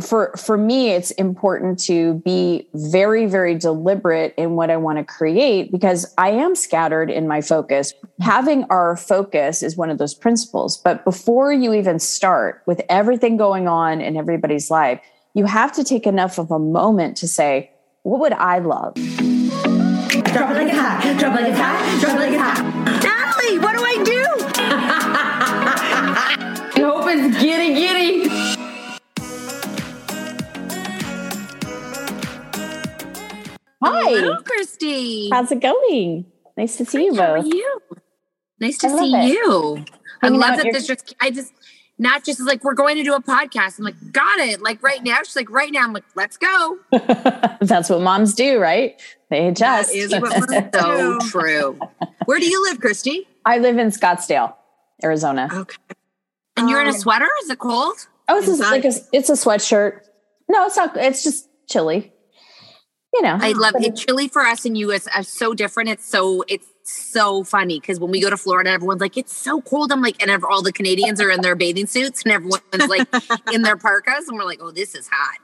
for for me it's important to be very very deliberate in what i want to create because i am scattered in my focus. Having our focus is one of those principles but before you even start with everything going on in everybody's life you have to take enough of a moment to say what would i love? Drop it like a hat drop it like a hat drop it like a hat Hi. Hello, Christy. How's it going? Nice to see Hi, you both. How are you? Nice to see it. you. Hanging I love that this just, I just, not just like, we're going to do a podcast. I'm like, got it. Like right now. She's like, right now. I'm like, let's go. That's what moms do, right? They adjust. That is what so true. Where do you live, Christy? I live in Scottsdale, Arizona. Okay. And you're in a um, sweater? Is it cold? Oh, it's a, like a, it's a sweatshirt. No, it's not. It's just chilly you know, I love it. Chili for us and you is so different. It's so it's so funny because when we go to Florida, everyone's like, "It's so cold." I'm like, and all the Canadians are in their bathing suits, and everyone's like in their parkas, and we're like, "Oh, this is hot."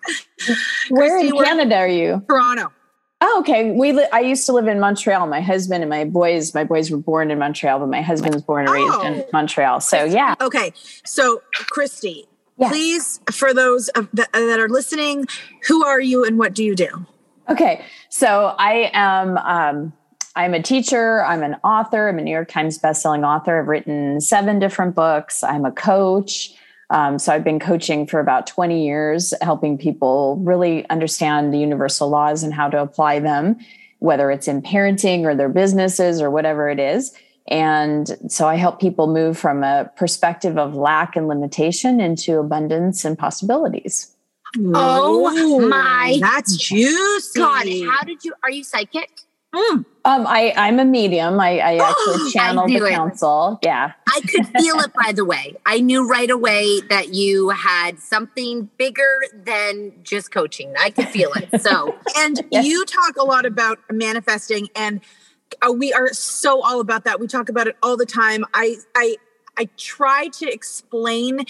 Where in Canada are you? Toronto. Oh, okay. We li- I used to live in Montreal. My husband and my boys, my boys were born in Montreal, but my husband was born and raised oh. in Montreal. So yeah. Okay. So Christy, yes. please, for those that, that are listening, who are you and what do you do? Okay, so I am. Um, I'm a teacher. I'm an author. I'm a New York Times bestselling author. I've written seven different books. I'm a coach. Um, so I've been coaching for about 20 years, helping people really understand the universal laws and how to apply them, whether it's in parenting or their businesses or whatever it is. And so I help people move from a perspective of lack and limitation into abundance and possibilities. Oh my That's juicy. God, how did you are you psychic? Mm. Um, I, I'm a medium. I, I actually I channel the it. council. Yeah. I could feel it by the way. I knew right away that you had something bigger than just coaching. I could feel it. So And Yes. you talk a lot about manifesting, and uh, we are so all about that. We talk about it all the time. I, I, I try to explain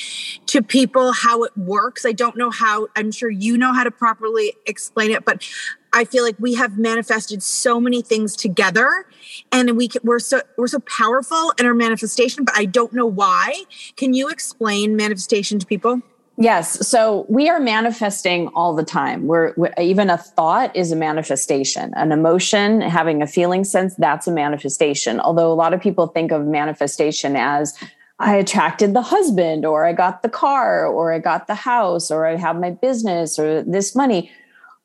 to people how it works. I don't know how. I'm sure you know how to properly explain it, but I feel like we have manifested so many things together, and we can, we're so we're so powerful in our manifestation. But I don't know why. Can you explain manifestation to people? Yes. So we are manifesting all the time. We're, we even a thought is a manifestation, an emotion, having a feeling sense, that's a manifestation. Although a lot of people think of manifestation as I attracted the husband, or I got the car, or I got the house, or I have my business, or this money.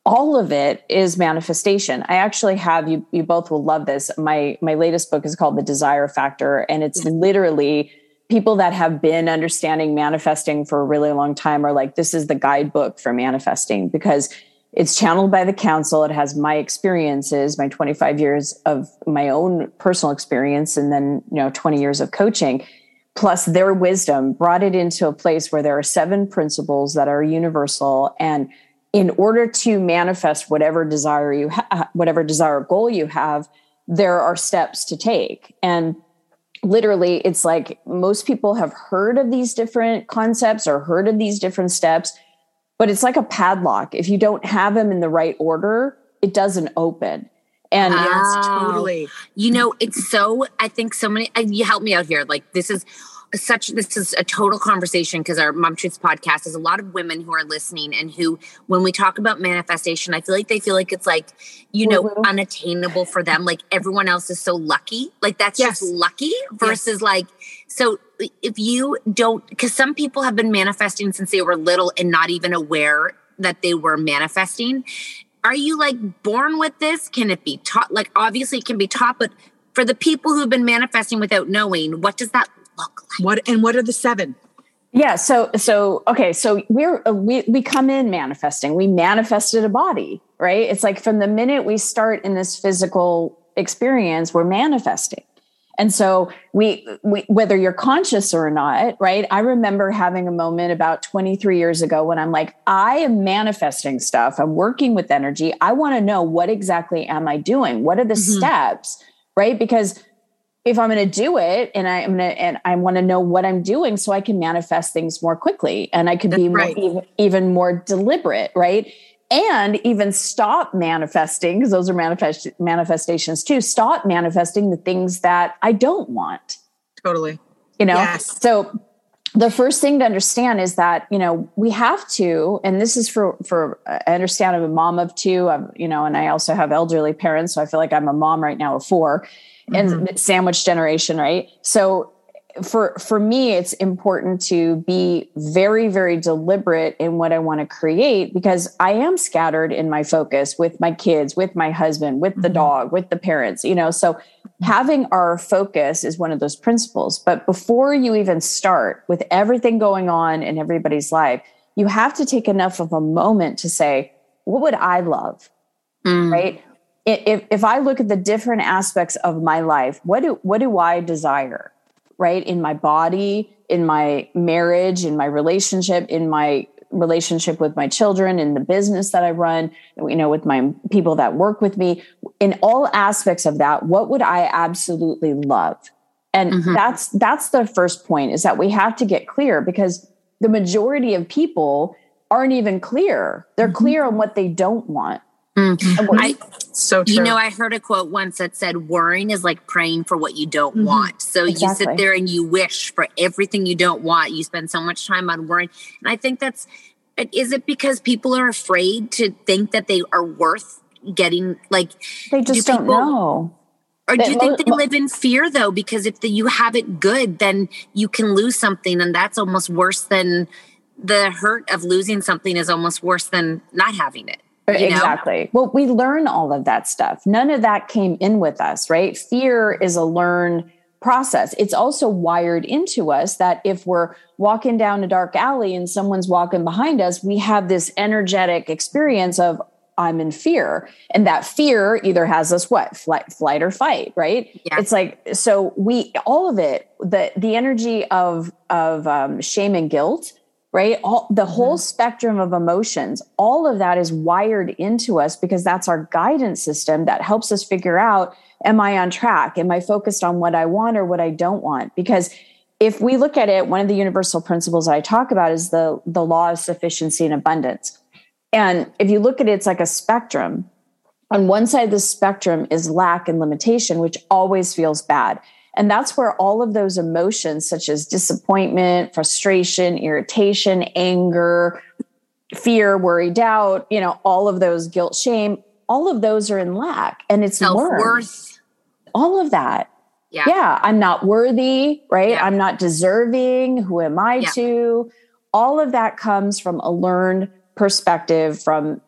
All of it is manifestation. I actually have you. You both will love this. My my latest book is called The Desire Factor, and it's mm-hmm. literally people that have been understanding manifesting for a really long time are like, this is the guidebook for manifesting because it's channeled by the council. It has my experiences, my 25 years of my own personal experience, and then, you know, 20 years of coaching, plus their wisdom brought it into a place where there are seven principles that are universal. And in order to manifest whatever desire you have, whatever desire goal you have, there are steps to take. And literally it's like most people have heard of these different concepts or heard of these different steps but it's like a padlock if you don't have them in the right order it doesn't open and Ah. Yes, Oh. totally. You know, it's so, I think so many, and you help me out here. Like, this is such, this is a total conversation because our Mom Truths podcast is a lot of women who are listening and who, when we talk about manifestation, I feel like they feel like it's like, you know, Woo-woo. unattainable for them. Like, everyone else is so lucky. Like, that's Yes. just lucky versus like, so if you don't, because some people have been manifesting since they were little and not even aware that they were manifesting are you like born with this? Can it be taught? Like, obviously, it can be taught, but for the people who've been manifesting without knowing, what does that look like? What and what are the seven? yeah so so okay so we're uh, we we come in manifesting we manifested a body right it's like from the minute we start in this physical experience we're manifesting and so we, we whether you're conscious or not right? I remember having a moment about 23 years ago when i'm like i am manifesting stuff. I'm working with energy. I want to know what exactly am i doing? What are the Mhm. steps right? Because if i'm going to do it and I, am going to and i want to know what i'm doing so i can manifest things more quickly and i could be right. more, even, even more deliberate right and even stop manifesting because those are manifest manifestations too stop manifesting the things that i don't want Totally. you know Yes. so the first thing to understand is that you know we have to and this is for for uh, i understand i'm a mom of two I'm, you know and i also have elderly parents so i feel like i'm a mom right now of four and mm-hmm. sandwich generation right so for for me it's important to be very very deliberate in what i want to create because i am scattered in my focus with my kids with my husband with the Mhm. dog with the parents you know? So having our focus is one of those principles. But before you even start with everything going on in everybody's life you have to take enough of a moment to say what would i love? Mm. right? If if i look at the different aspects of my life what do what do i desire right in my body in my marriage in my relationship in my relationship with my children in the business that i run you know with my people that work with me in all aspects of that what would i absolutely love and Mhm. that's that's the first point is that we have to get clear because the majority of people aren't even clear they're Mhm. clear on what they don't want Mm. I, So true. you know, I heard a quote once that said, worrying is like praying for what you don't Mhm. want. So you sit there and you wish for everything you don't want. You spend so much time on worrying. And I think that's, is it because people are afraid to think that they are worth getting like, they just don't know or do you think they live in fear though? Because if the, you have it good, then you can lose something. And that's almost worse than the hurt of losing something is almost worse than not having it. You know? Exactly. Well, we learn all of that stuff. None of that came in with us, right? Fear is a learned process. It's also wired into us that if we're walking down a dark alley and someone's walking behind us, we have this energetic experience of, I'm in fear. And that fear either has us what? Flight, flight or fight, right? Yeah. It's like, so we, all of it, the, the energy of, of um, shame and guilt, right? All the mm-hmm. whole spectrum of emotions, all of that is wired into us because that's our guidance system that helps us figure out, am I on track? Am I focused on what I want or what I don't want? Because if we look at it, one of the universal principles I talk about is the, the law of sufficiency and abundance. And if you look at it, it's like a spectrum. On one side of the spectrum is lack and limitation, which always feels bad. And that's where all of those emotions, such as disappointment, frustration, irritation, anger, fear, worry, doubt, you know, all of those guilt, shame, all of those are in lack. And it's worth. All of that. Yeah. Yeah. I'm not worthy, right? Yeah. I'm not deserving. Who am I Yeah. to? All of that comes from a learned perspective from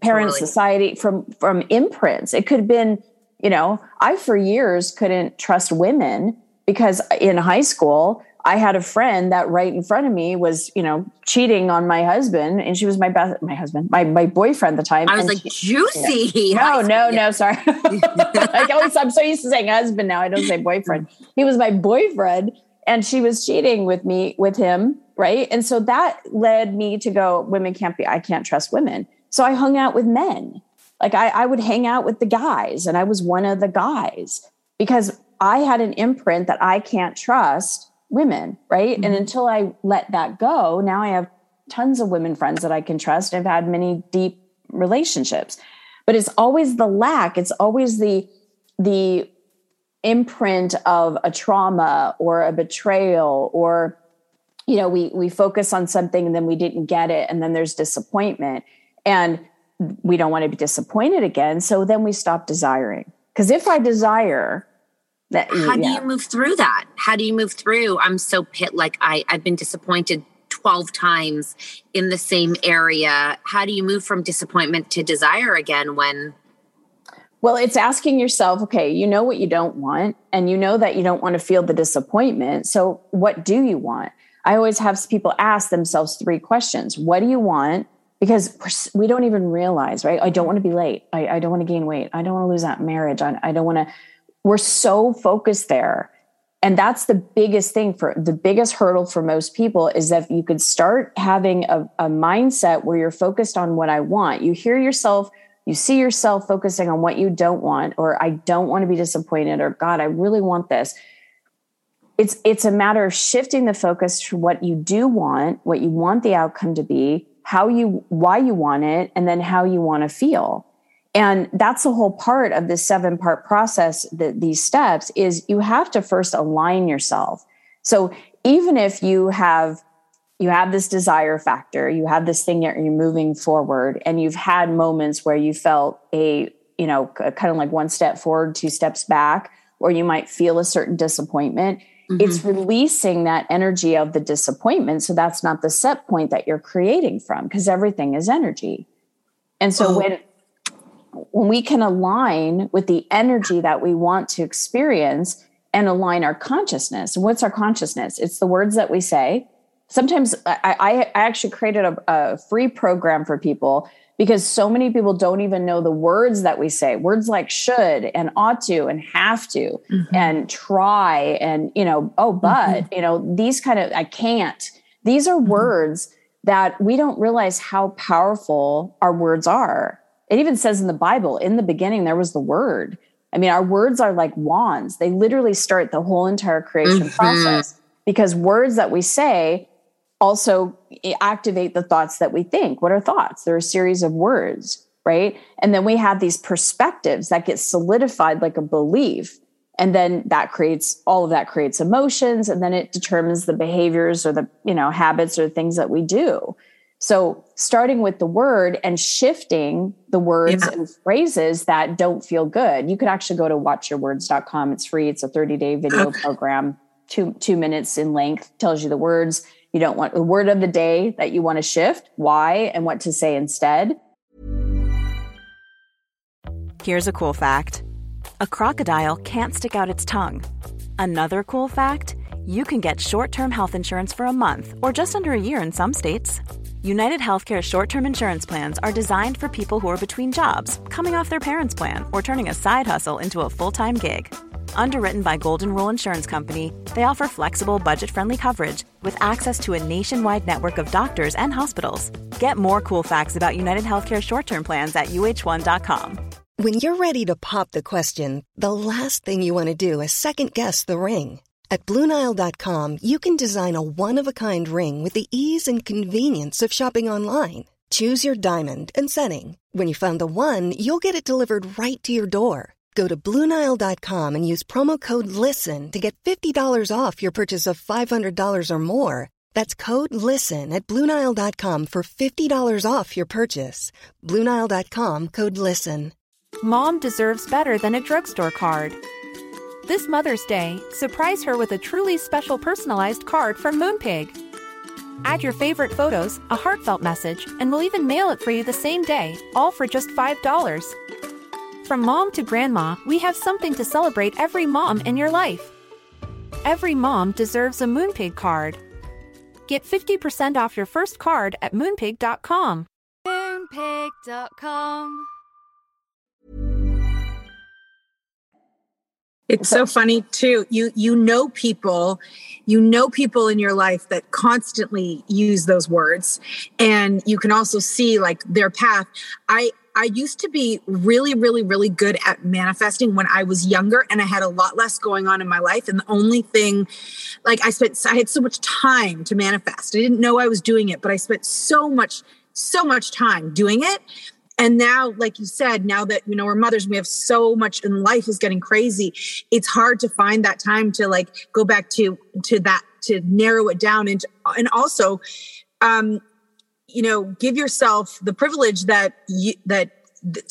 parents, Totally. society, from from imprints. It could have been, you know, I for years couldn't trust women because in high school I had a friend that right in front of me was, you know, cheating on my husband, and she was my best, my husband, my my boyfriend at the time. I was and like, she- juicy. no, no, no, sorry. like always, I'm so used to saying husband now. I don't say boyfriend. He was my boyfriend, and she was cheating with me with him, right? And so that led me to go, women can't be. I can't trust women. So I hung out with men. Like I, I would hang out with the guys, and I was one of the guys because I had an imprint that I can't trust women, right? And mm-hmm. until I let that go, now I have tons of women friends that I can trust. I've had many deep relationships but it's always the lack it's always the the imprint of a trauma or a betrayal or you know we we focus on something and then we didn't get it and then there's disappointment and we don't want to be disappointed again so then we stop desiring because if i desire that How do you move through that? How do you move through? I'm so pit like I I've been disappointed 12 times in the same area. How do you move from disappointment to desire again when Well, it's asking yourself, okay, you know what you don't want, and you know that you don't want to feel the disappointment. So, what do you want? I always have people ask themselves three questions What do you want? Because we don't even realize, right? I don't want to be late. I, I don't want to gain weight. I don't want to lose that marriage. I, I don't want to. We're so focused there. And that's the biggest thing for the biggest hurdle for most people is that you could start having a, a mindset where you're focused on what I want. You hear yourself you see yourself focusing on what you don't want or i don't want to be disappointed or god i really want this it's it's a matter of shifting the focus to what you do want what you want the outcome to be how you why you want it and then how you want to feel. And that's the whole part of this seven part process that these steps is you have to first align yourself. So even if you have you have this desire factor you have this thing that you're moving forward and you've had moments where you felt a you know kind of like one step forward two steps back or you might feel a certain disappointment it's mm-hmm. releasing that energy of the disappointment. So that's not the set point that you're creating from because everything is energy. And so oh. when when we can align with the energy that we want to experience and align our consciousness what's our consciousness? It's the words that we say. Sometimes i, I I actually created a, a free program for people because so many people don't even know the words that we say. Words like should and ought to and have to mm-hmm. and try and you know oh but mm-hmm. you know these kind of i can't. These are mm-hmm. words that we don't realize how powerful our words are. It even says in the bible in the beginning there was the word. I mean our words are like wands. They literally start the whole entire creation process because words that we say also activate the thoughts that we think. What are thoughts? They're a series of words, right? And then we have these perspectives that get solidified like a belief. And then that creates all of that creates emotions and then it determines the behaviors or the, you know, habits or things that we do. So starting with the word and shifting the words Yeah. and phrases that don't feel good. You could actually go to watchyourwords.com. It's free. It's a 30-day video program, two two minutes in length, tells you the words you don't want the word of the day that you want to shift, why, and what to say instead. Here's a cool fact a crocodile can't stick out its tongue. Another cool fact you can get short term health insurance for a month or just under a year in some states. United Healthcare short term insurance plans are designed for people who are between jobs, coming off their parents' plan, or turning a side hustle into a full time gig. Underwritten by Golden Rule Insurance Company, they offer flexible, budget friendly coverage with access to a nationwide network of doctors and hospitals. Get more cool facts about United Healthcare short term plans at uhone.com. When you're ready to pop the question, the last thing you want to do is second guess the ring. At Bluenile.com, you can design a one of a kind ring with the ease and convenience of shopping online. Choose your diamond and setting. When you find the one, you'll get it delivered right to your door. Go to Bluenile.com and use promo code LISTEN to get $50 off your purchase of $500 or more. That's code LISTEN at Bluenile.com for $50 off your purchase. Bluenile.com code LISTEN. Mom deserves better than a drugstore card. This Mother's Day, surprise her with a truly special personalized card from Moonpig. Add your favorite photos, a heartfelt message, and we'll even mail it for you the same day, all for just $5. From mom to grandma, we have something to celebrate every mom in your life. Every mom deserves a Moonpig card. Get 50% off your first card at moonpig.com. Moonpig.com. It's so funny too. You you know people, you know people in your life that constantly use those words and you can also see like their path. I I used to be really really really good at manifesting when I was younger and I had a lot less going on in my life and the only thing like I spent I had so much time to manifest. I didn't know I was doing it, but I spent so much so much time doing it and now like you said now that you know we're mothers we have so much and life is getting crazy it's hard to find that time to like go back to to that to narrow it down and and also um you know give yourself the privilege that you that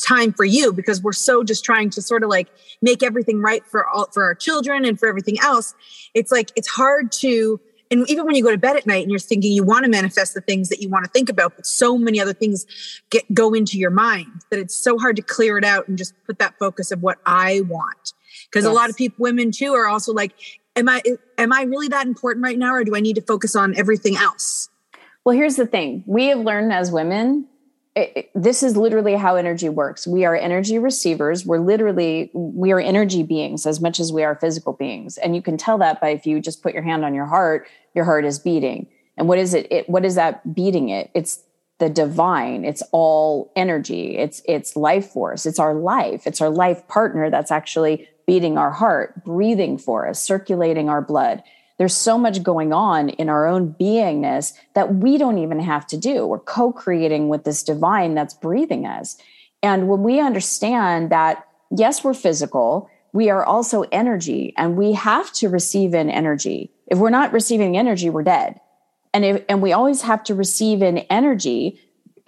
time for you because we're so just trying to sort of like make everything right for all for our children and for everything else. It's like it's hard to and even when you go to bed at night and you're thinking you want to manifest the things that you want to think about but so many other things get go into your mind that it's so hard to clear it out and just put that focus of what i want. Because yes. a lot of people women too are also like am i am i really that important right now or do i need to focus on everything else well here's the thing. We have learned as women it, it, this is literally how energy works. We are energy receivers. We're literally we are energy beings as much as we are physical beings. And you can tell that by if you just put your hand on your heart your heart is beating. And what is it, it what is that beating it? It's the divine. It's all energy. It's it's life force. It's our life. It's our life partner that's actually beating our heart breathing for us circulating our blood there's so much going on in our own beingness that we don't even have to do. We're co creating with this divine that's breathing us. And when we understand that, yes, we're physical, we are also energy and we have to receive in energy. If we're not receiving energy, we're dead. And, if, and we always have to receive in energy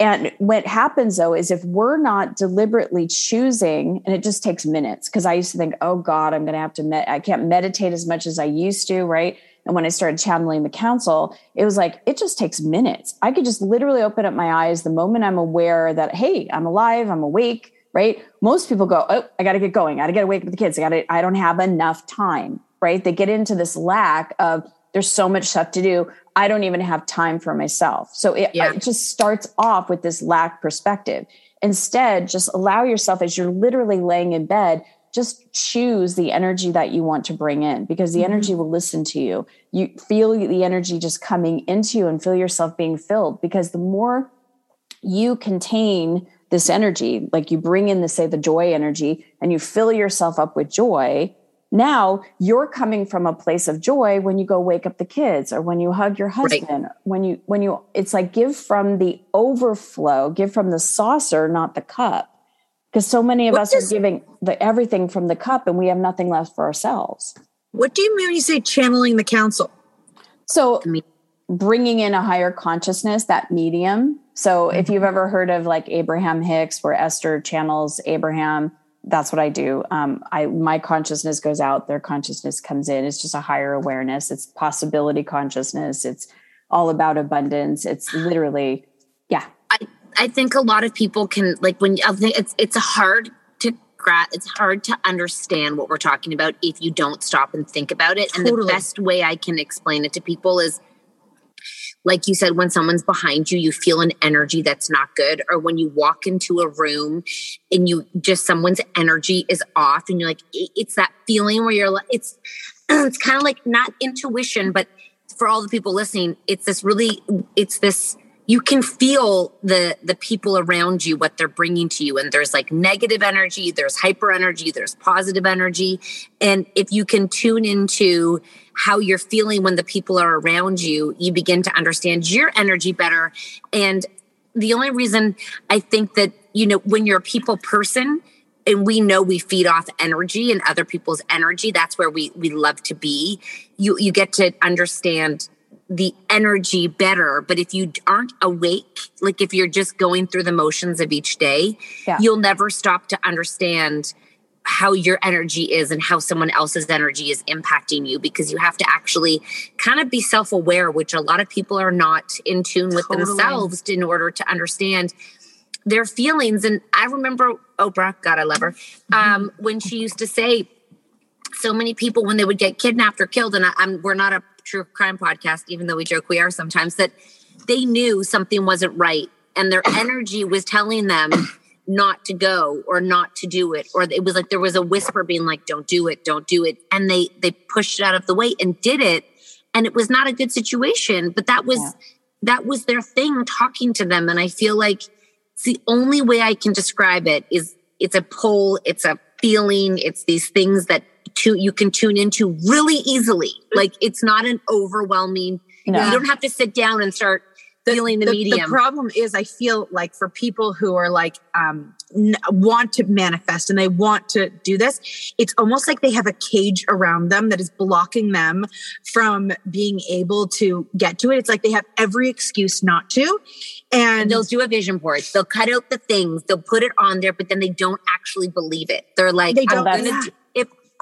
and what happens though is if we're not deliberately choosing, and it just takes minutes, because I used to think, oh God, I'm going to have to, med- I can't meditate as much as I used to, right? And when I started channeling the council, it was like, it just takes minutes. I could just literally open up my eyes the moment I'm aware that, hey, I'm alive, I'm awake, right? Most people go, oh, I got to get going. I got to get awake with the kids. I got to, I don't have enough time, right? They get into this lack of, there's so much stuff to do. I don't even have time for myself. So it, yeah. it just starts off with this lack perspective. Instead, just allow yourself as you're literally laying in bed, just choose the energy that you want to bring in because the mm-hmm. energy will listen to you. You feel the energy just coming into you and feel yourself being filled because the more you contain this energy, like you bring in the, say, the joy energy and you fill yourself up with joy, now you're coming from a place of joy when you go wake up the kids or when you hug your husband right. when you when you it's like give from the overflow give from the saucer not the cup because so many of what us does, are giving the everything from the cup and we have nothing left for ourselves what do you mean when you say channeling the council so bringing in a higher consciousness that medium so if mm-hmm. you've ever heard of like abraham hicks where esther channels abraham that's what I do. Um, I my consciousness goes out, their consciousness comes in. It's just a higher awareness. It's possibility consciousness. It's all about abundance. It's literally, yeah. I I think a lot of people can like when I think it's it's hard to grasp. it's hard to understand what we're talking about if you don't stop and think about it. And the best way I can explain it to people is like you said, when someone's behind you, you feel an energy that's not good. Or when you walk into a room and you just someone's energy is off and you're like, it- it's that feeling where you're like, it's, it's kind of like not intuition, but for all the people listening, it's this really, it's this, you can feel the the people around you what they're bringing to you. And there's like negative energy there's hyper energy there's positive energy. And if you can tune into how you're feeling when the people are around you you begin to understand your energy better. And the only reason i think that you know when you're a people person and we know we feed off energy and other people's energy that's where we we love to be. You you get to understand the energy better but if you aren't awake like if you're just going through the motions of each day Yeah. you'll never stop to understand how your energy is and how someone else's energy is impacting you because you have to actually kind of be self-aware which a lot of people are not in tune with Totally. themselves in order to understand their feelings and i remember oprah god i love her um, when she used to say so many people when they would get kidnapped or killed and I, I'm we're not a true crime podcast even though we joke we are sometimes that they knew something wasn't right. And their energy was telling them not to go or not to do it. Or it was like there was a whisper being like don't do it don't do it. And they they pushed it out of the way and did it. And it was not a good situation but that was Yeah. that was their thing talking to them. And i feel like it's the only way i can describe it is it's a pull it's a feeling it's these things that to, you can tune into really easily like it's not an overwhelming No. you don't have to sit down and start feeling the, medium The problem is, I feel like for people who are like um, n- want to manifest and they want to do this, it's almost like they have a cage around them that is blocking them from being able to get to it. It's like they have every excuse not to, and they'll do a vision board. They'll cut out the things. They'll put it on there, but then they don't actually believe it. They're like, They I'm don't- gonna yeah. do-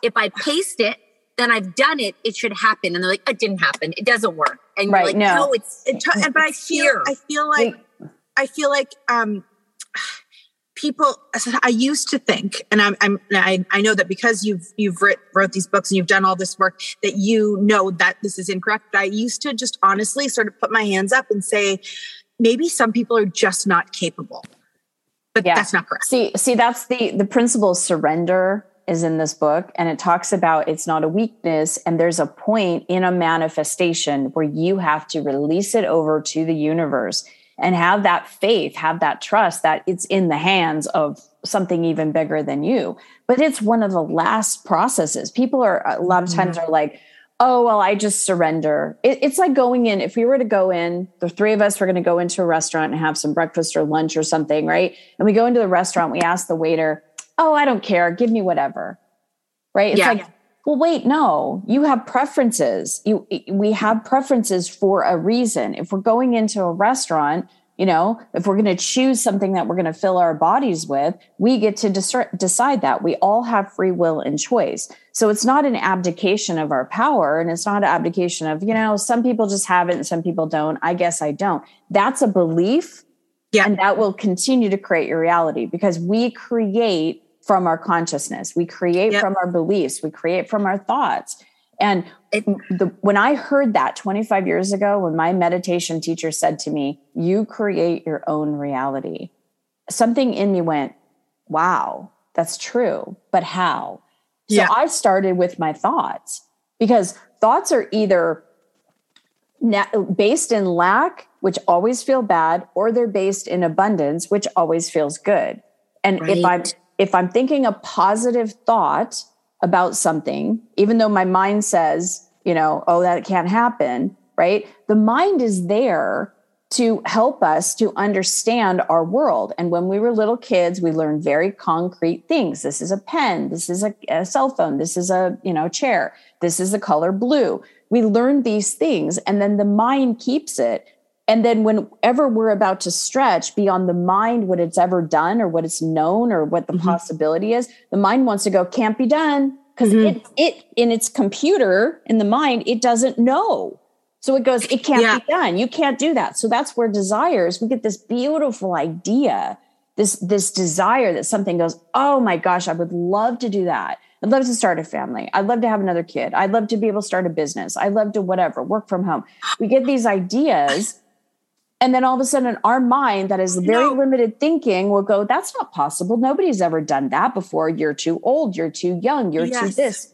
if if I paste it, then I've done it. It should happen. And they're like, it didn't happen. It doesn't work. And you're like, no. no, it's it t- but I feel fear. I feel like I feel like um people I used to think and I'm, I'm I, I know that because you've you've writ, wrote these books and you've done all this work that you know that this is incorrect but I used to just honestly sort of put my hands up and say maybe some people are just not capable but Yeah. that's not correct See, see, that's the the principle of surrender is in this book, and it talks about it's not a weakness, and there's a point in a manifestation where you have to release it over to the universe and have that faith, have that trust that it's in the hands of something even bigger than you. But it's one of the last processes. People are a lot of mm-hmm. times are like, oh well i just surrender it, it's like going in if we were to go in the three of us were going to go into a restaurant and have some breakfast or lunch or something right and we go into the restaurant we ask the waiter oh i don't care. Give me whatever. Right? It's Yeah. like well wait no. You have preferences. You we have preferences for a reason. If we're going into a restaurant you know if we're going to choose something that we're going to fill our bodies with we get to decide that. We all have free will and choice. So it's not an abdication of our power and it's not an abdication of you know some people just have it and some people don't. I guess i don't. That's a belief Yeah. and that will continue to create your reality because we create from our consciousness we create Yep. from our beliefs we create from our thoughts and It- the, when I heard that 25 years ago, when my meditation teacher said to me, You create your own reality, something in me went, Wow, that's true. But how? So Yeah. I started with my thoughts because thoughts are either based in lack, which always feel bad, or they're based in abundance, which always feels good. And if I'm Right. If I'm thinking a positive thought about something, even though my mind says, you know, oh, that can't happen, right? The mind is there to help us to understand our world. And when we were little kids, we learned very concrete things. This is a pen. This is a, a cell phone. This is a, you know, chair. This is the color blue. We learn these things and then the mind keeps it. And then whenever we're about to stretch beyond the mind, what it's ever done or what it's known or what the mm-hmm. possibility is, the mind wants to go, can't be done. Because mm-hmm. it, it in its computer in the mind, it doesn't know. So it goes, it can't Yeah. be done. You can't do that. So that's where desires, we get this beautiful idea, this this desire that something goes oh my gosh i would love to do that i'd love to start a family i'd love to have another kid i'd love to be able to start a business i'd love to whatever work from home we get these ideas and then all of a sudden our mind that is very No. limited thinking will go that's not possible nobody's ever done that before you're too old you're too young you're too this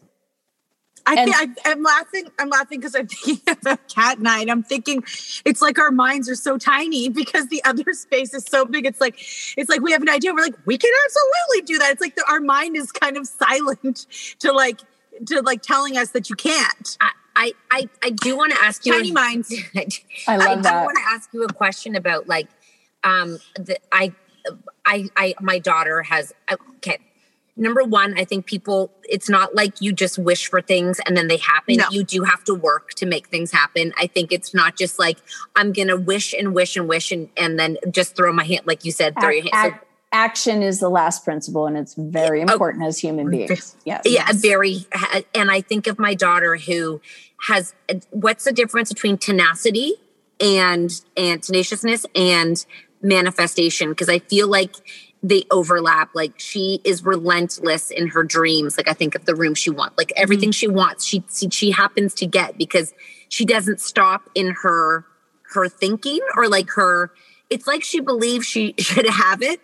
I And- think I, I'm laughing. I'm laughing because I'm thinking about Cat night. I'm thinking it's like our minds are so tiny because the other space is so big. It's like it's like we have an idea. We're like we can absolutely do that. It's like the, our mind is kind of silent to like to like telling us that you can't. I, I, I, I do want to ask you. Tiny minds. I love do that. want to ask you a question about like, um, the, I, I, I, my daughter has. Okay, number one, I think people. It's not like you just wish for things and then they happen. No. You do have to work to make things happen. I think it's not just like I'm gonna wish and wish and wish and and then just throw my hand, like you said, throw your Ac- hand. So ac- action is the last principle and it's very Oh. important as human beings. Yes. Yeah very and i think of my daughter who has what's the difference between tenacity and and tenaciousness and manifestation? Because i feel like they overlap like she is relentless in her dreams. Like i think of the room she wants like everything mm-hmm. she wants she she she happens to get because she doesn't stop in her her thinking or like her it's like she believes she should have it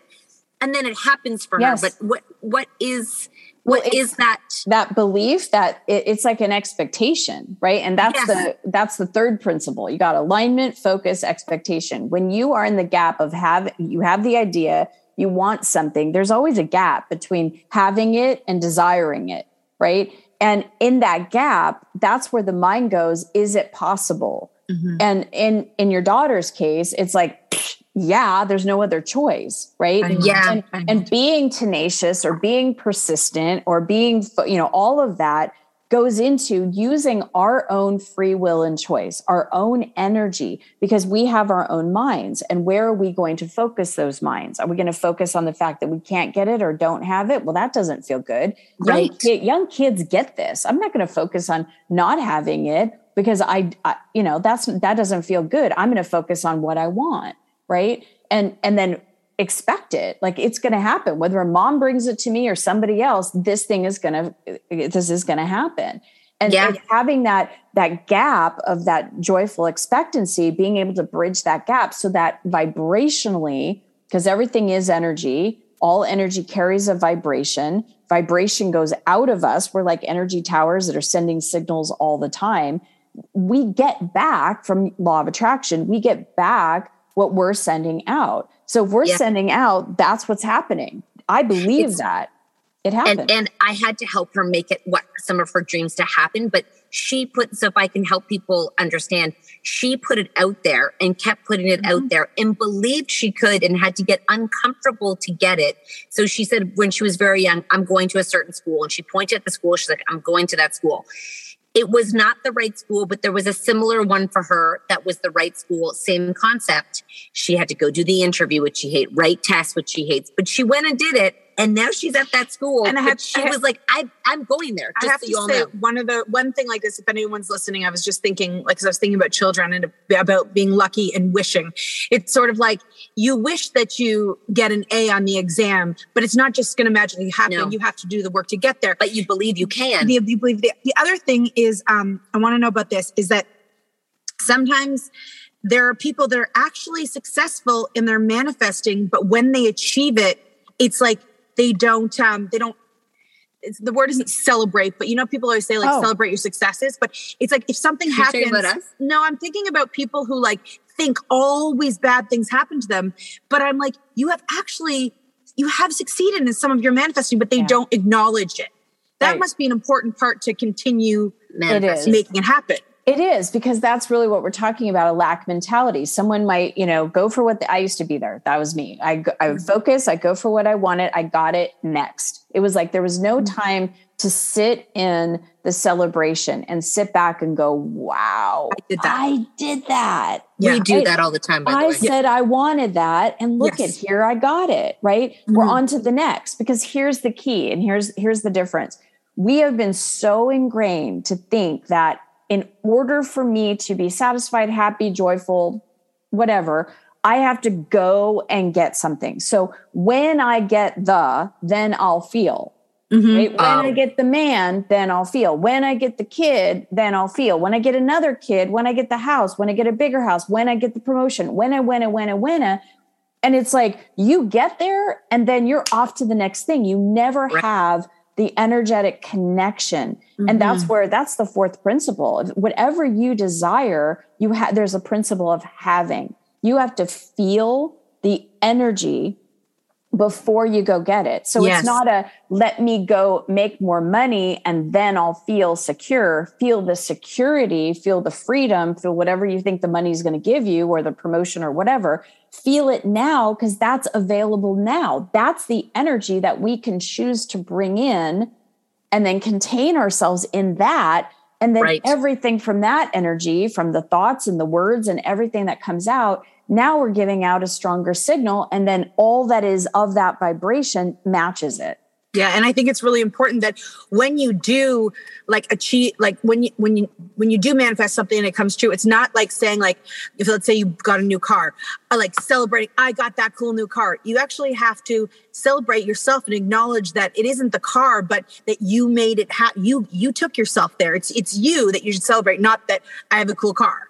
and then it happens for Yes. her. But what what is Well, what is that? that belief that it, it's like an expectation right? And that's Yes. the that's the third principle. You got alignment focus expectation. When you are in the gap of have you have the idea you want something there's always a gap between having it and desiring it right? And in that gap that's where the mind goes is it possible? Mm-hmm. And in in your daughter's case it's like yeah there's no other choice right? I. Yeah. and, and being tenacious or being persistent or being you know all of that goes into using our own free will and choice our own energy because we have our own minds. And where are we going to focus those minds? Are we going to focus on the fact that we can't get it or don't have it? Well that doesn't feel good. Young, Right. ki- young kids get this. I'm not going to focus on not having it because I, I you know that's that doesn't feel good. I'm going to focus on what i want right? And and then expect it. Like it's going to happen. Whether a mom brings it to me or somebody else this thing is going to this is going to happen. And, Yeah. and having that that gap of that joyful expectancy being able to bridge that gap so that vibrationally because everything is energy all energy carries a vibration vibration goes out of us. We're like energy towers that are sending signals all the time. We get back from law of attraction. We get back what we're sending out. So if we're Yeah. sending out that's what's happening. I believe It's- that it happened. and and i had to help her make it what some of her dreams to happen but she put so if i can help people understand she put it out there and kept putting it out mm-hmm. there and believed she could and had to get uncomfortable to get it. So she said when she was very young i'm going to a certain school and she pointed at the school. She's like i'm going to that school it was not the right school, but there was a similar one for her that was the right school, same concept. She had to go do the interview, which she hates, write tests, which she hates, but she went and did it. And now she's at that school. And I have- she I have- was like, I, I'm going there. I have so to say know. one of the one thing like this. If anyone's listening, I was just thinking, like, because I was thinking about children and about being lucky and wishing. It's sort of like you wish that you get an A on the exam, but it's not just going to magically happen. No. You have to do the work to get there. But you believe you can. The, you believe the, the other thing is, um, I want to know about this is that sometimes there are people that are actually successful in their manifesting, but when they achieve it, it's like they don't, um, they don't. It's, the word isn't celebrate, but you know, people always say like Oh. celebrate your successes. But it's like if something You're happens, about us? no, I'm thinking about people who like think always bad things happen to them. But I'm like, you have actually, you have succeeded in some of your manifesting, but they Yeah. don't acknowledge it. That Right. must be an important part to continue Manifest. is. making it happen. It is because that's really what we're talking about a lack mentality. Someone might, you know, go for what the, I used to be there. That was me. I, I would focus, I go for what I wanted, I got it next. It was like there was no time to sit in the celebration and sit back and go, wow, I did that. I did that. Yeah. We do I- that all the time, the I way. said I wanted that and look Yes. at here I got it, right? We're Mhm. on to the next because here's the key and here's here's the difference. We have been so ingrained to think that in order for me to be satisfied, happy, joyful, whatever, I have to go and get something. So when I get the, then I'll feel. Mhm. Right? When I Oh. get the man, then I'll feel. When I get the kid, then I'll feel. When I get another kid, when I get the house, when I get a bigger house, when I get the promotion, when I when I when I when I. And it's like you get there and then you're off to the next thing. You never have the energetic connection. And that's mm-hmm. where that's the fourth principle. If- Whatever you desire, you have there's a principle of having. You have to feel the energy before you go get it. So Yes. it's not a let me go make more money and then I'll feel secure. Feel the security, feel the freedom, feel whatever you think the money is going to give you or the promotion or whatever. Feel it now because that's available now. That's the energy that we can choose to bring in and then contain ourselves in that. And then Right. everything from that energy, from the thoughts and the words and everything that comes out, now we're giving out a stronger signal. And then all that is of that vibration matches it. Yeah, and I think it's really important that when you do like achieve like when you when you when you do manifest something and it comes true, it's not like saying like if let's say you got a new car, uh, like celebrating I got that cool new car. You actually have to celebrate yourself and acknowledge that it isn't the car, but that you made it happen. You you took yourself there. It's it's you that you should celebrate, not that I have a cool car.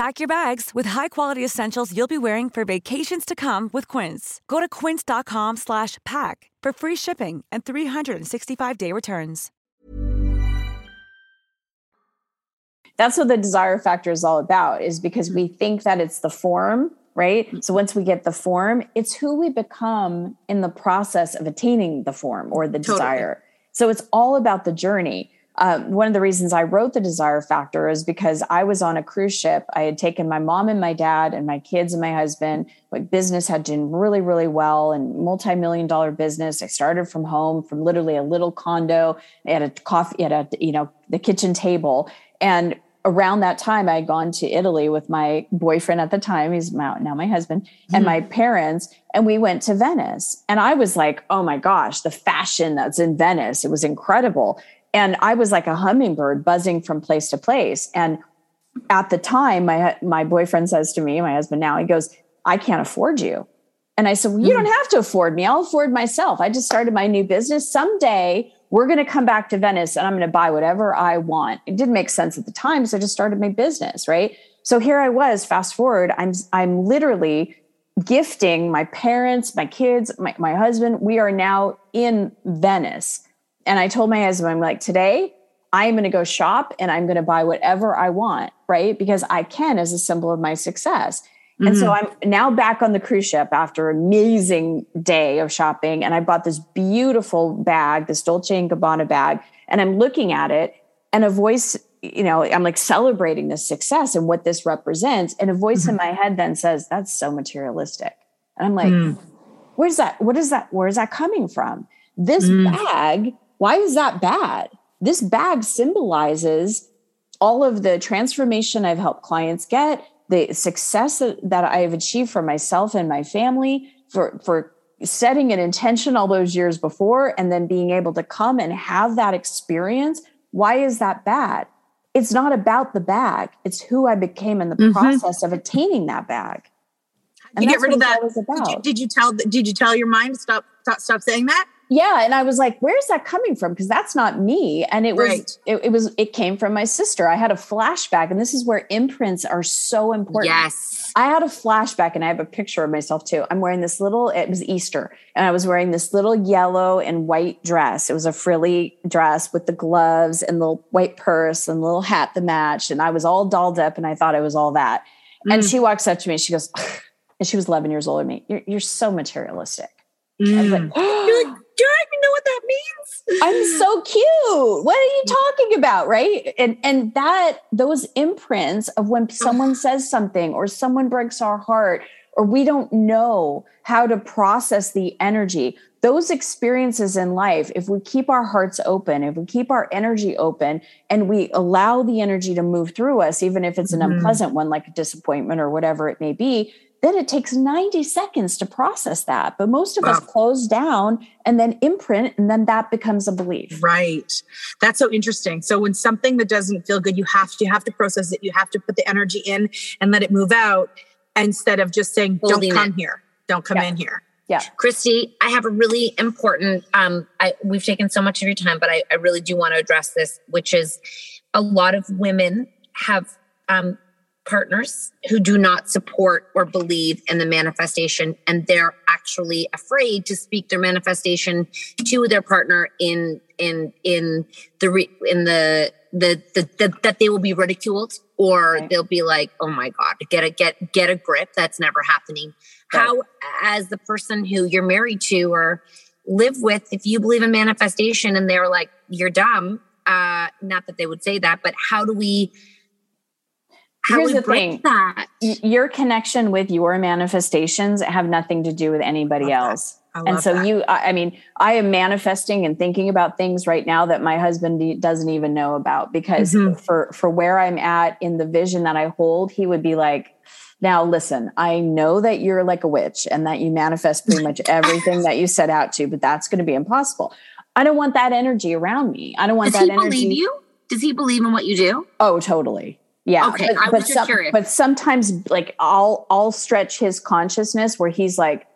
Pack your bags with high-quality essentials you'll be wearing for vacations to come with Quince. Go to quince.com slash pack for free shipping and 365-day returns. That's what the desire factor is all about, is because we think that it's the form, right? Mm-hmm. So once we get the form, it's who we become in the process of attaining the form or the Totally. desire. So it's all about the journey. Uh, one of the reasons I wrote the desire factor is because I was on a cruise ship. I had taken my mom and my dad and my kids and my husband. My business had done really, really well and multi-million dollar business. I started from home, from literally a little condo. I had a coffee, at a you know the kitchen table, and around that time, I had gone to Italy with my boyfriend at the time. He's my, now my husband and my parents, and we went to Venice. And I was like, oh my gosh, the fashion that's in Venice, it was incredible. And I was like a hummingbird buzzing from place to place. And at the time, my my boyfriend says to me, my husband now, he goes, I can't afford you. And I said, well, you hmm. don't have to afford me. I'll afford myself. I just started my new business. Someday we're going to come back to Venice and I'm going to buy whatever I want. It didn't make sense at the time. So I just started my business. Right. So here I was, fast forward, I'm, I'm literally gifting my parents, my kids, my, my husband. We are now in Venice. And I told my husband, I'm like, today I'm going to go shop and I'm going to buy whatever I want. Right. Because I can as a symbol of my success. And so mm-hmm. I'm now back on the cruise ship after an amazing day of shopping. And I bought this beautiful bag, this Dolce and Gabbana bag. And I'm looking at it and a voice, you know, I'm like celebrating this success and what this represents. And a voice in mm-hmm. my head then says, that's so materialistic. And I'm like, mm. where's that? What is that? Where's that coming from? This mm. bag, why is that bad? This bag symbolizes all of the transformation I've helped clients get, the success that I've achieved for myself and my family, for for setting an intention all those years before, and then being able to come and have that experience. Why is that bad? It's not about the bag. It's who I became in the Mhm. process of attaining that bag. And you get rid of that. Did you, did you tell did you tell your mind to stop stop, stop saying that? Yeah and i was like where's that coming from because that's not me and it was Right. it, it was it came from my sister i had a flashback and this is where imprints are so important Yes. i had a flashback and i have a picture of myself too i'm wearing this little it was easter and i was wearing this little yellow and white dress it was a frilly dress with the gloves and the white purse and the little hat that matched and i was all dolled up and i thought i was all that and Mm. she walks up to me and she goes and she was 11 years older than me you're, you're so materialistic I was Mm. like, You're like, do I even know what that means? I'm so cute. What are you talking about? Right. And and that those imprints of when someone says something or someone breaks our heart or we don't know how to process the energy, those experiences in life, if we keep our hearts open, if we keep our energy open and we allow the energy to move through us, even if it's an Mhm. unpleasant one like a disappointment or whatever it may be, then it takes 90 seconds to process that. But most of us close down and then imprint, and then that becomes a belief. Right. That's so interesting. So when something that doesn't feel good, you have to you have to process it. You have to put the energy in and let it move out instead of just saying, Holding "Don't come it. here. Don't come Yeah. in here." Yeah. Christy, I have a really important um I we've taken so much of your time, but I, I really do want to address this, which is a lot of women have um partners who do not support or believe in the manifestation and they're actually afraid to speak their manifestation to their partner in in in the re, in the the, the, the that they will be ridiculed or Right. they'll be like oh my god get a get get a grip that's never happening Right. how as the person who you're married to or live with if you believe in manifestation and they're like you're dumb uh not that they would say that but how do we how Here's we the break thing. that Your connection with your manifestations have nothing to do with anybody Love that. else. I And so that. you, I mean, I am manifesting and thinking about things right now that my husband doesn't even know about because Mhm. for for where I'm at in the vision that I hold, he would be like, "Now listen, I know that you're like a witch and that you manifest pretty much everything that you set out to, but that's going to be impossible. I don't want that energy around me. I don't want that. does that he energy. believe you does he believe in what you do Oh, totally. Yeah. Okay, I was just some- curious. But sometimes like I'll I'll stretch his consciousness where he's like,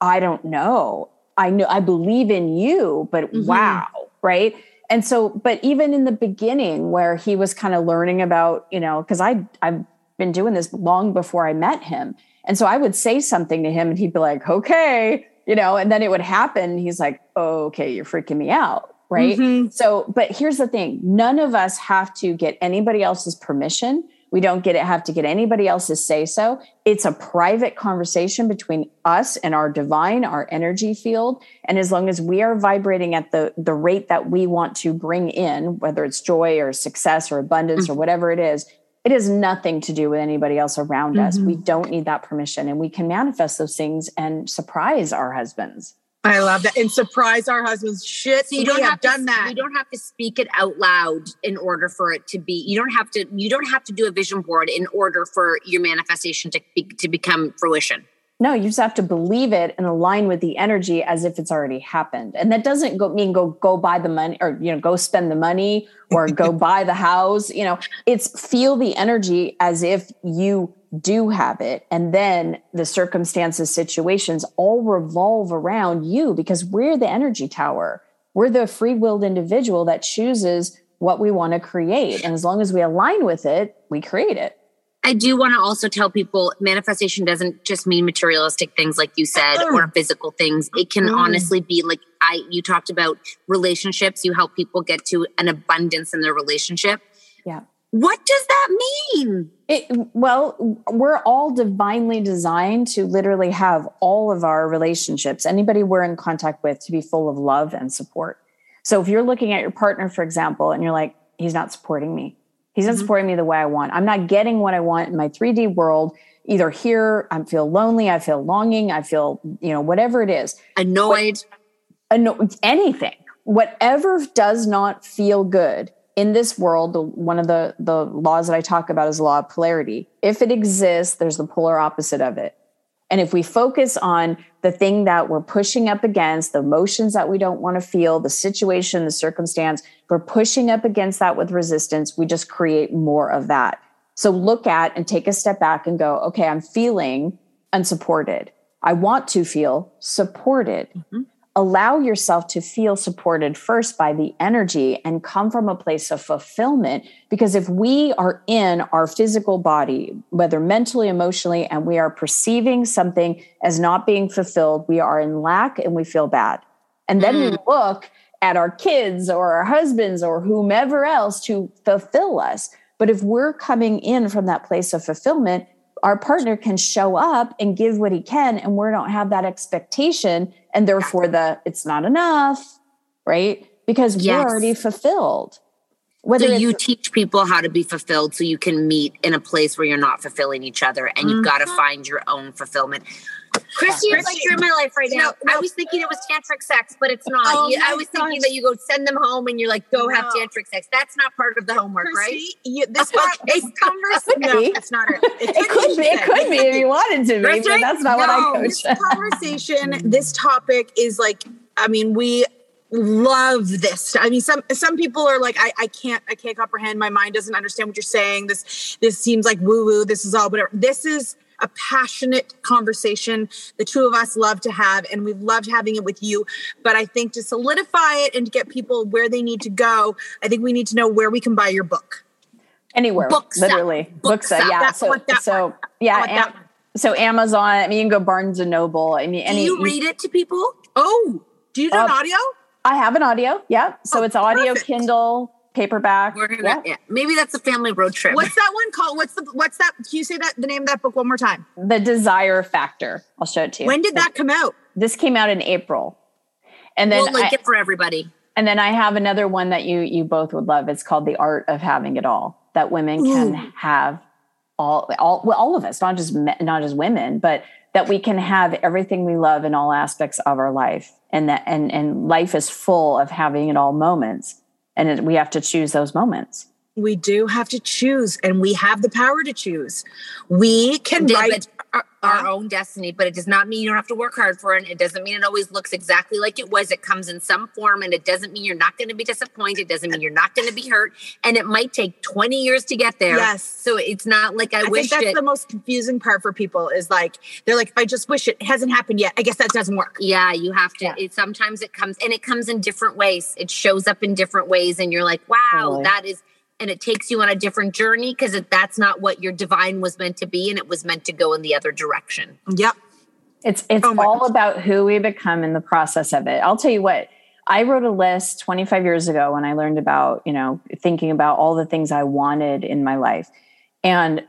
I don't know. I know I believe in you, but Mhm. wow. Right. And so, but even in the beginning where he was kind of learning about, you know, because I I've been doing this long before I met him. And so I would say something to him and he'd be like, okay, you know, and then it would happen. He's like, oh, okay, you're freaking me out. Right. Mhm. So, but here's the thing none of us have to get anybody else's permission. We don't get it, have to get anybody else's say so. It's a private conversation between us and our divine, our energy field. And as long as we are vibrating at the, the rate that we want to bring in, whether it's joy or success or abundance or whatever it is, it has nothing to do with anybody else around us. We don't need that permission and we can manifest those things and surprise our husbands. I love that. And surprise our husbands. Shit, So you don't have, have, done to, that. You don't have to speak it out loud in order for it to be. You don't have to. You don't have to do a vision board in order for your manifestation to be, to become fruition. No, you just have to believe it and align with the energy as if it's already happened. And that doesn't go mean go go buy the money or you know go spend the money or go buy the house. You know, it's feel the energy as if you do have it, and then the circumstances, situations all revolve around you because we're the energy tower. We're the free willed individual that chooses what we want to create, and as long as we align with it, we create it. I do want to also tell people manifestation doesn't just mean materialistic things like you said or physical things. It can Mm. honestly be like I you talked about relationships. You help people get to an abundance in their relationship. Yeah. What does that mean? It, well, we're all divinely designed to literally have all of our relationships, anybody we're in contact with, to be full of love and support. So if you're looking at your partner, for example, and you're like, he's not supporting me, he's not mm-hmm. supporting me the way I want, I'm not getting what I want in my 3D world. Either here, I feel lonely, I feel longing, I feel, you know, whatever it is, Annoyed. anno- anything, whatever does not feel good in this world, one of the, the laws that I talk about is the law of polarity. If it exists, there's the polar opposite of it. And if we focus on the thing that we're pushing up against, the emotions that we don't want to feel, the situation, the circumstance, we're pushing up against that with resistance, we just create more of that. So look at and take a step back and go, okay, I'm feeling unsupported. I want to feel supported. Mm-hmm. Allow yourself to feel supported first by the energy and come from a place of fulfillment. Because if we are in our physical body, whether mentally, emotionally, and we are perceiving something as not being fulfilled, we are in lack and we feel bad. And then mm. we look at our kids or our husbands or whomever else to fulfill us. But if we're coming in from that place of fulfillment, our partner can show up and give what he can, and we don't have that expectation, and therefore the it's not enough, right? Because yes. we're already fulfilled. Whether so you teach people how to be fulfilled so you can meet in a place where you're not fulfilling each other and mm-hmm. you've got to find your own fulfillment. Christy is like you're in my life right now. No, no. I was thinking it was tantric sex, but it's not. Oh you, I was gosh. thinking that you go send them home and you're like, go no. have tantric sex. That's not part of the homework, Christy, right? You, this, okay. this conversation, no, it's not. It, it, it could be. It could be if you wanted to be, but that's not what I coach. This conversation, this topic is like. I mean, we love this i mean some some people are like I, I can't i can't comprehend my mind doesn't understand what you're saying this this seems like woo woo this is all whatever this is a passionate conversation. The two of us love to have and we've loved having it with you. But i think to solidify it and to get people where they need to go i think we need to know where we can buy your book. Anywhere books literally. Books yeah. So, so yeah am, so amazon i mean you can go barnes and noble i mean any do you read it to people? Oh do you do uh, an audio? I have an audio. Yeah. So oh, it's audio, perfect. Kindle, paperback. We're gonna, yeah. yeah. Maybe that's a family road trip. What's that one called? What's the what's that? Can you say that the name of that book one more time? The Desire Factor. I'll show it to you. When did that come out? This came out in April. And then we'll link I, it for everybody. And then I have another one that you you both would love. It's called The Art of Having It All. That women can Ooh. have all all well, all of us, not just not just women, but that we can have everything we love in all aspects of our life and that and and life is full of having it all moments and it, we have to choose those moments. We do have to choose and we have the power to choose. We can write our, our uh-huh. own destiny, but it does not mean you don't have to work hard for it. It doesn't mean it always looks exactly like it was. It comes in some form, and it doesn't mean you're not going to be disappointed. It doesn't mean you're not going to be hurt, and it might take 20 years to get there. Yes. So it's not like I, I wish. that's it. the most confusing part for people is like they're like, if I just wish it, it hasn't happened yet. I guess that doesn't work. Yeah, you have to. Yeah. It, sometimes it comes, and it comes in different ways. It shows up in different ways, and you're like, wow, that is and it takes you on a different journey because that's not what your divine was meant to be and it was meant to go in the other direction. Yep. It's it's oh all gosh. about who we become in the process of it. I'll tell you what i wrote a list 25 years ago when i learned about you know thinking about all the things i wanted in my life. And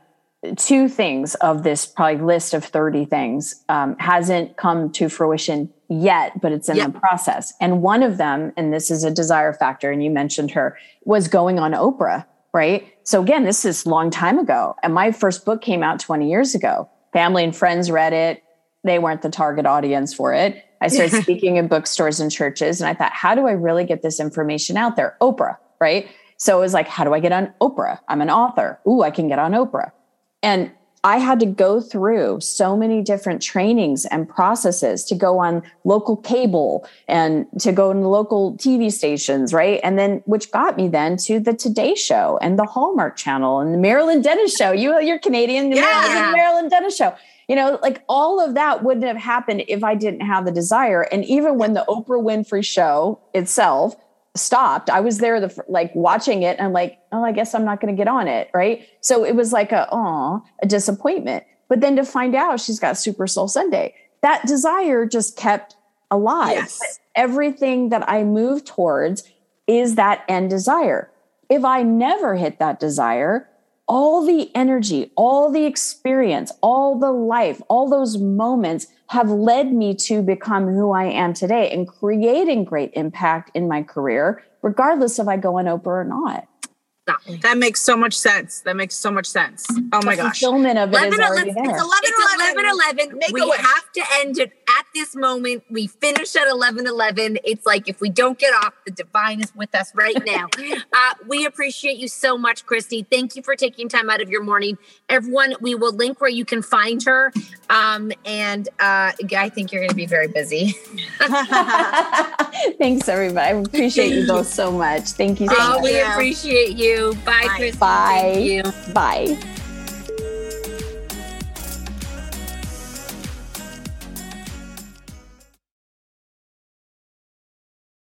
two things of this probably list of 30 things um, hasn't come to fruition yet, but it's in yep. the process. And one of them, and this is a desire factor, and you mentioned her, was going on Oprah, right? So again, this is a long time ago. And my first book came out 20 years ago. Family and friends read it. They weren't the target audience for it. I started speaking in bookstores and churches, and I thought, how do I really get this information out there? Oprah, right? So it was like, how do I get on Oprah? I'm an author. Ooh, I can get on Oprah. And I had to go through so many different trainings and processes to go on local cable and to go in local TV stations, right? And then, which got me then to the Today Show and the Hallmark Channel and the Marilyn Denis Show. You, you're Canadian, yeah. Marilyn Denis Show. You know, like all of that wouldn't have happened if I didn't have the desire. And even when the Oprah Winfrey Show itself stopped. I was there, the like watching it, and I'm like, oh, I guess I'm not going to get on it, right? So it was like a oh, a disappointment. But then to find out she's got Super Soul Sunday, that desire just kept alive. Yes. Everything that I move towards is that end desire. If I never hit that desire, all the energy, all the experience, all the life, all those moments have led me to become who I am today and creating great impact in my career, regardless if I go on Oprah or not. That makes so much sense. That makes so much sense. Oh my the gosh. Fulfillment of it 11, already 11, there. It's 11, it's 11, 11. 11. We have to end it at this moment. We finish at 11, 11. It's like if we don't get off, the divine is with us right now. uh, we appreciate you so much, Christy. Thank you for taking time out of your morning. Everyone, we will link where you can find her. Um, and uh, I think you're going to be very busy. Thanks, everybody. I appreciate you both so much. Thank you so oh, much. We appreciate you. Bye, Bye. Bye. Bye.